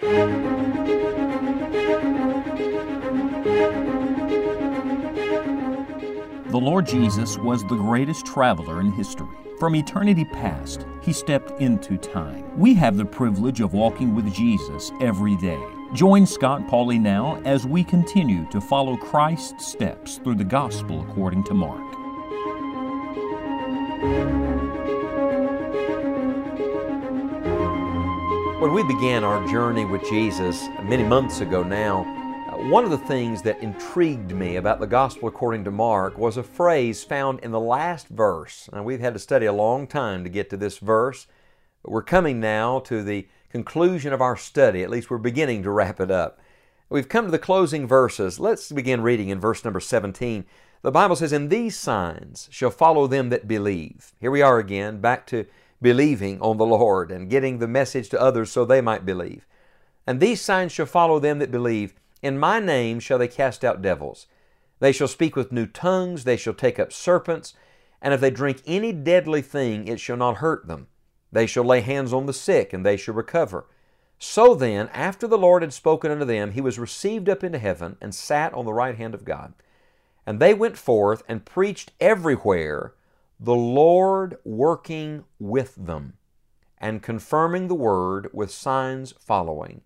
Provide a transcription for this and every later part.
The Lord Jesus was the greatest traveler in history. From eternity past, He stepped into time. We have the privilege of walking with Jesus every day. Join Scott Pauley now as we continue to follow Christ's steps through the Gospel according to Mark. When we began our journey with Jesus many months ago now, uh, one of the things that intrigued me about the Gospel according to Mark was a phrase found in the last verse. Now, we've had to study a long time to get to this verse, we're coming now to the conclusion of our study. At least we're beginning to wrap it up. We've come to the closing verses. Let's begin reading in verse number 17. The Bible says, And these signs shall follow them that believe. Here we are again, back to believing on the Lord and getting the message to others so they might believe. And these signs shall follow them that believe. In my name shall they cast out devils. They shall speak with new tongues, they shall take up serpents, and if they drink any deadly thing, it shall not hurt them. They shall lay hands on the sick, and they shall recover. So then, after the Lord had spoken unto them, he was received up into heaven, and sat on the right hand of God. And they went forth and preached everywhere, the Lord working with them, and confirming the word with signs following.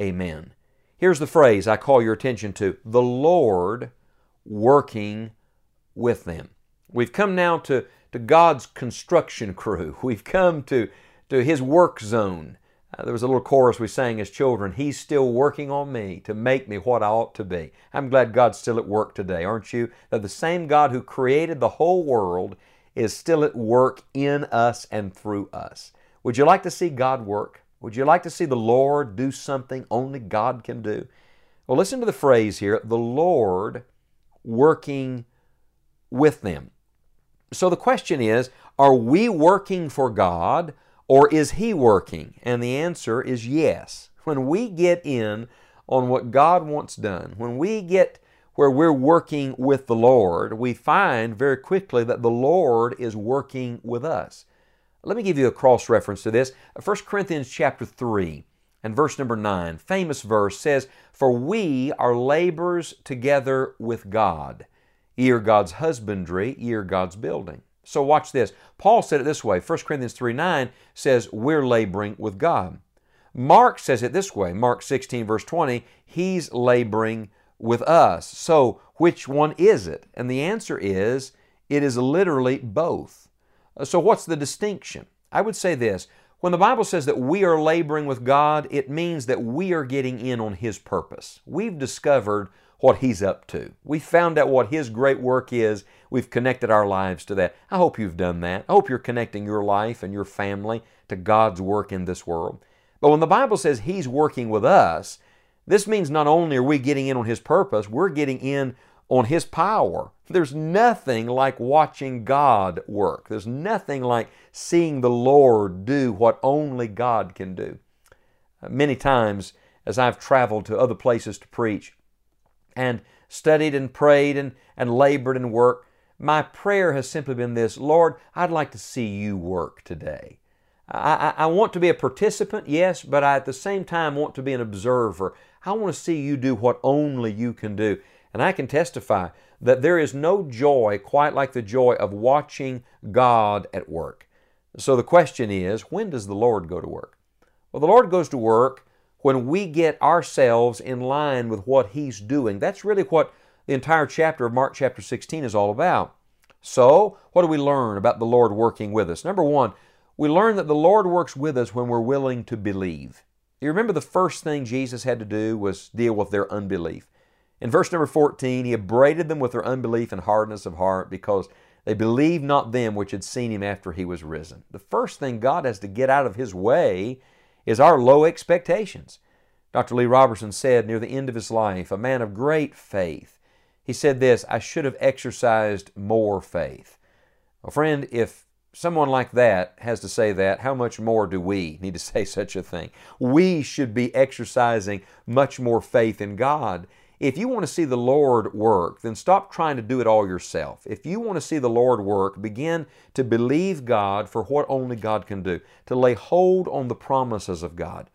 Amen. Here's the phrase I call your attention to the Lord working with them. We've come now to, to God's construction crew. We've come to, to His work zone. Uh, there was a little chorus we sang as children He's still working on me to make me what I ought to be. I'm glad God's still at work today, aren't you? That the same God who created the whole world is still at work in us and through us. Would you like to see God work? Would you like to see the Lord do something only God can do? Well, listen to the phrase here the Lord working with them. So the question is are we working for God or is He working? And the answer is yes. When we get in on what God wants done, when we get where we're working with the Lord, we find very quickly that the Lord is working with us. Let me give you a cross reference to this. 1 Corinthians chapter 3 and verse number 9, famous verse says, For we are laborers together with God. Ye are God's husbandry, ye are God's building. So watch this. Paul said it this way 1 Corinthians 3 9 says, We're laboring with God. Mark says it this way Mark 16, verse 20, He's laboring with us. So which one is it? And the answer is, it is literally both. Uh, so, what's the distinction? I would say this when the Bible says that we are laboring with God, it means that we are getting in on His purpose. We've discovered what He's up to. We found out what His great work is. We've connected our lives to that. I hope you've done that. I hope you're connecting your life and your family to God's work in this world. But when the Bible says He's working with us, this means not only are we getting in on His purpose, we're getting in on His power. There's nothing like watching God work. There's nothing like seeing the Lord do what only God can do. Uh, many times, as I've traveled to other places to preach and studied and prayed and, and labored and worked, my prayer has simply been this Lord, I'd like to see you work today. I, I, want to be a participant, yes, but I at the same time want to be an observer. I want to see you do what only you can do. And I can testify that there is no joy quite like the joy of watching God at work. So the question is, when does the Lord go to work? Well, the Lord goes to work when we get ourselves in line with what He's doing. That's really what the entire chapter of Mark chapter 16 is all about. So, what do we learn about the Lord working with us? Number one, we learn that the Lord works with us when we're willing to believe. You remember the first thing Jesus had to do was deal with their unbelief. In verse number 14, he upbraided them with their unbelief and hardness of heart because they believed not them which had seen him after he was risen. The first thing God has to get out of his way is our low expectations. Dr. Lee Roberson said near the end of his life, a man of great faith, he said this I should have exercised more faith. Well, friend, if someone like that has to say that, how much more do we need to say such a thing? We should be exercising much more faith in God if you want to see the Lord work, then stop trying to do it all yourself. If you want to see the Lord work, begin to believe God for what only God can do, to lay hold on the promises of God.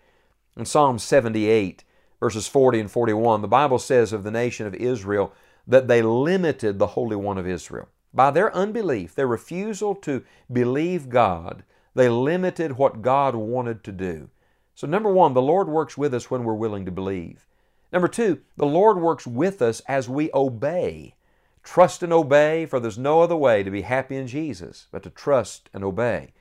In Psalm 78, verses 40 and 41, the Bible says of the nation of Israel that they limited the Holy One of Israel. By their unbelief, their refusal to believe God, they limited what God wanted to do. So, number one, the Lord works with us when we're willing to believe. Number two, the Lord works with us as we obey. Trust and obey, for there's no other way to be happy in Jesus but to trust and obey.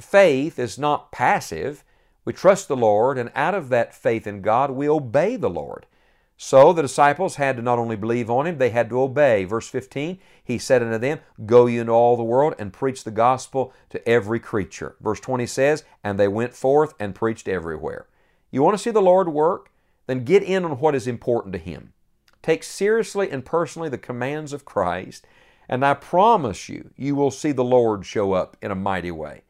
Faith is not passive. We trust the Lord, and out of that faith in God, we obey the Lord. So the disciples had to not only believe on Him, they had to obey. Verse 15, He said unto them, Go ye into all the world and preach the gospel to every creature. Verse 20 says, And they went forth and preached everywhere. You want to see the Lord work? Then get in on what is important to Him. Take seriously and personally the commands of Christ, and I promise you, you will see the Lord show up in a mighty way.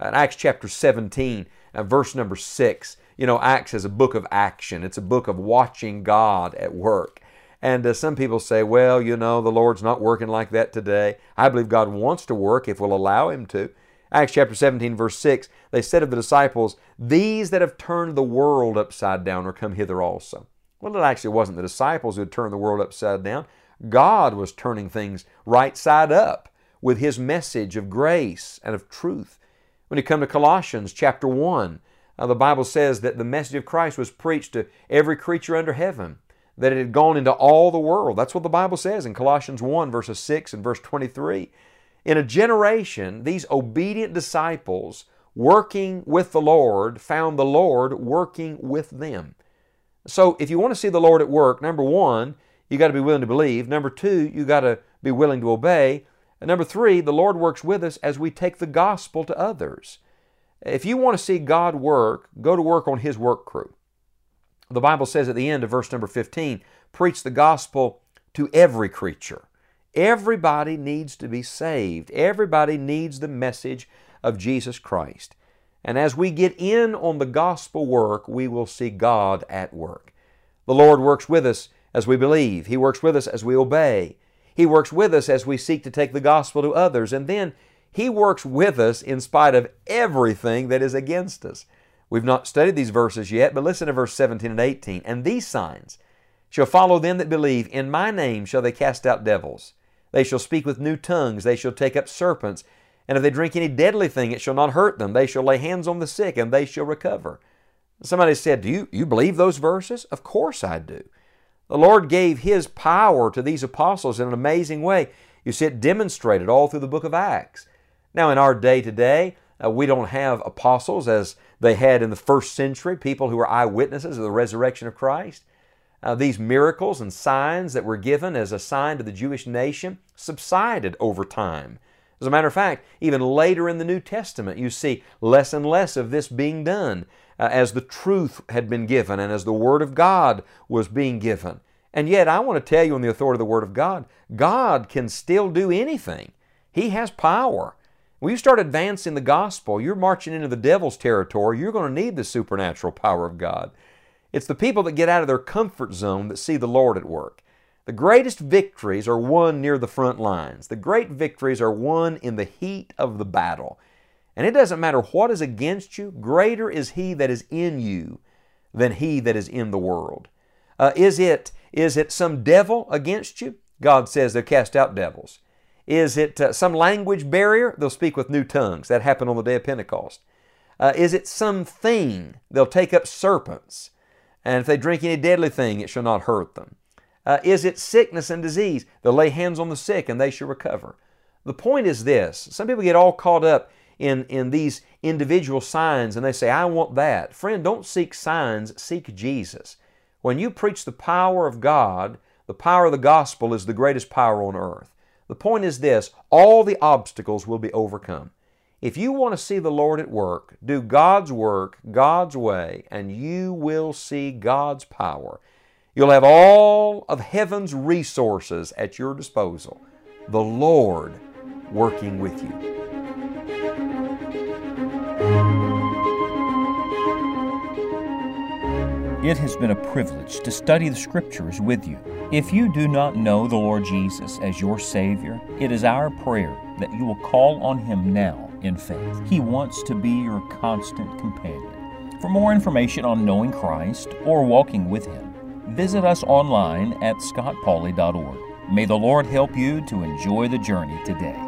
In Acts chapter 17, uh, verse number 6, you know, Acts is a book of action. It's a book of watching God at work. And uh, some people say, well, you know, the Lord's not working like that today. I believe God wants to work if we'll allow Him to. Acts chapter 17, verse 6, they said of the disciples, These that have turned the world upside down are come hither also. Well, it actually wasn't the disciples who had turned the world upside down. God was turning things right side up with His message of grace and of truth. When you come to Colossians chapter 1, uh, the Bible says that the message of Christ was preached to every creature under heaven, that it had gone into all the world. That's what the Bible says in Colossians 1, verses 6 and verse 23. In a generation, these obedient disciples working with the Lord found the Lord working with them. So if you want to see the Lord at work, number one, you got to be willing to believe. Number two, you got to be willing to obey. And number three, the Lord works with us as we take the gospel to others. If you want to see God work, go to work on His work crew. The Bible says at the end of verse number 15, preach the gospel to every creature. Everybody needs to be saved. Everybody needs the message of Jesus Christ. And as we get in on the gospel work, we will see God at work. The Lord works with us as we believe. He works with us as we obey. He works with us as we seek to take the gospel to others. And then He works with us in spite of everything that is against us. We've not studied these verses yet, but listen to verse 17 and 18. And these signs shall follow them that believe. In my name shall they cast out devils. They shall speak with new tongues. They shall take up serpents. And if they drink any deadly thing, it shall not hurt them. They shall lay hands on the sick, and they shall recover. Somebody said, Do you, you believe those verses? Of course I do. The Lord gave His power to these apostles in an amazing way. You see it demonstrated all through the book of Acts. Now, in our day today, uh, we don't have apostles as they had in the first century, people who were eyewitnesses of the resurrection of Christ. Uh, these miracles and signs that were given as a sign to the Jewish nation subsided over time. As a matter of fact, even later in the New Testament, you see less and less of this being done uh, as the truth had been given and as the Word of God was being given. And yet, I want to tell you, on the authority of the Word of God, God can still do anything. He has power. When you start advancing the gospel, you're marching into the devil's territory. You're going to need the supernatural power of God. It's the people that get out of their comfort zone that see the Lord at work. The greatest victories are won near the front lines. The great victories are won in the heat of the battle. And it doesn't matter what is against you, greater is He that is in you than He that is in the world. Uh, is, it, is it some devil against you? God says they'll cast out devils. Is it uh, some language barrier? They'll speak with new tongues. That happened on the day of Pentecost. Uh, is it something? They'll take up serpents. And if they drink any deadly thing, it shall not hurt them. Uh, is it sickness and disease? They'll lay hands on the sick and they shall recover. The point is this some people get all caught up in, in these individual signs and they say, I want that. Friend, don't seek signs, seek Jesus. When you preach the power of God, the power of the gospel is the greatest power on earth. The point is this all the obstacles will be overcome. If you want to see the Lord at work, do God's work God's way, and you will see God's power. You'll have all of heaven's resources at your disposal. The Lord working with you. It has been a privilege to study the Scriptures with you. If you do not know the Lord Jesus as your Savior, it is our prayer that you will call on Him now in faith. He wants to be your constant companion. For more information on knowing Christ or walking with Him, visit us online at scottpauley.org. May the Lord help you to enjoy the journey today.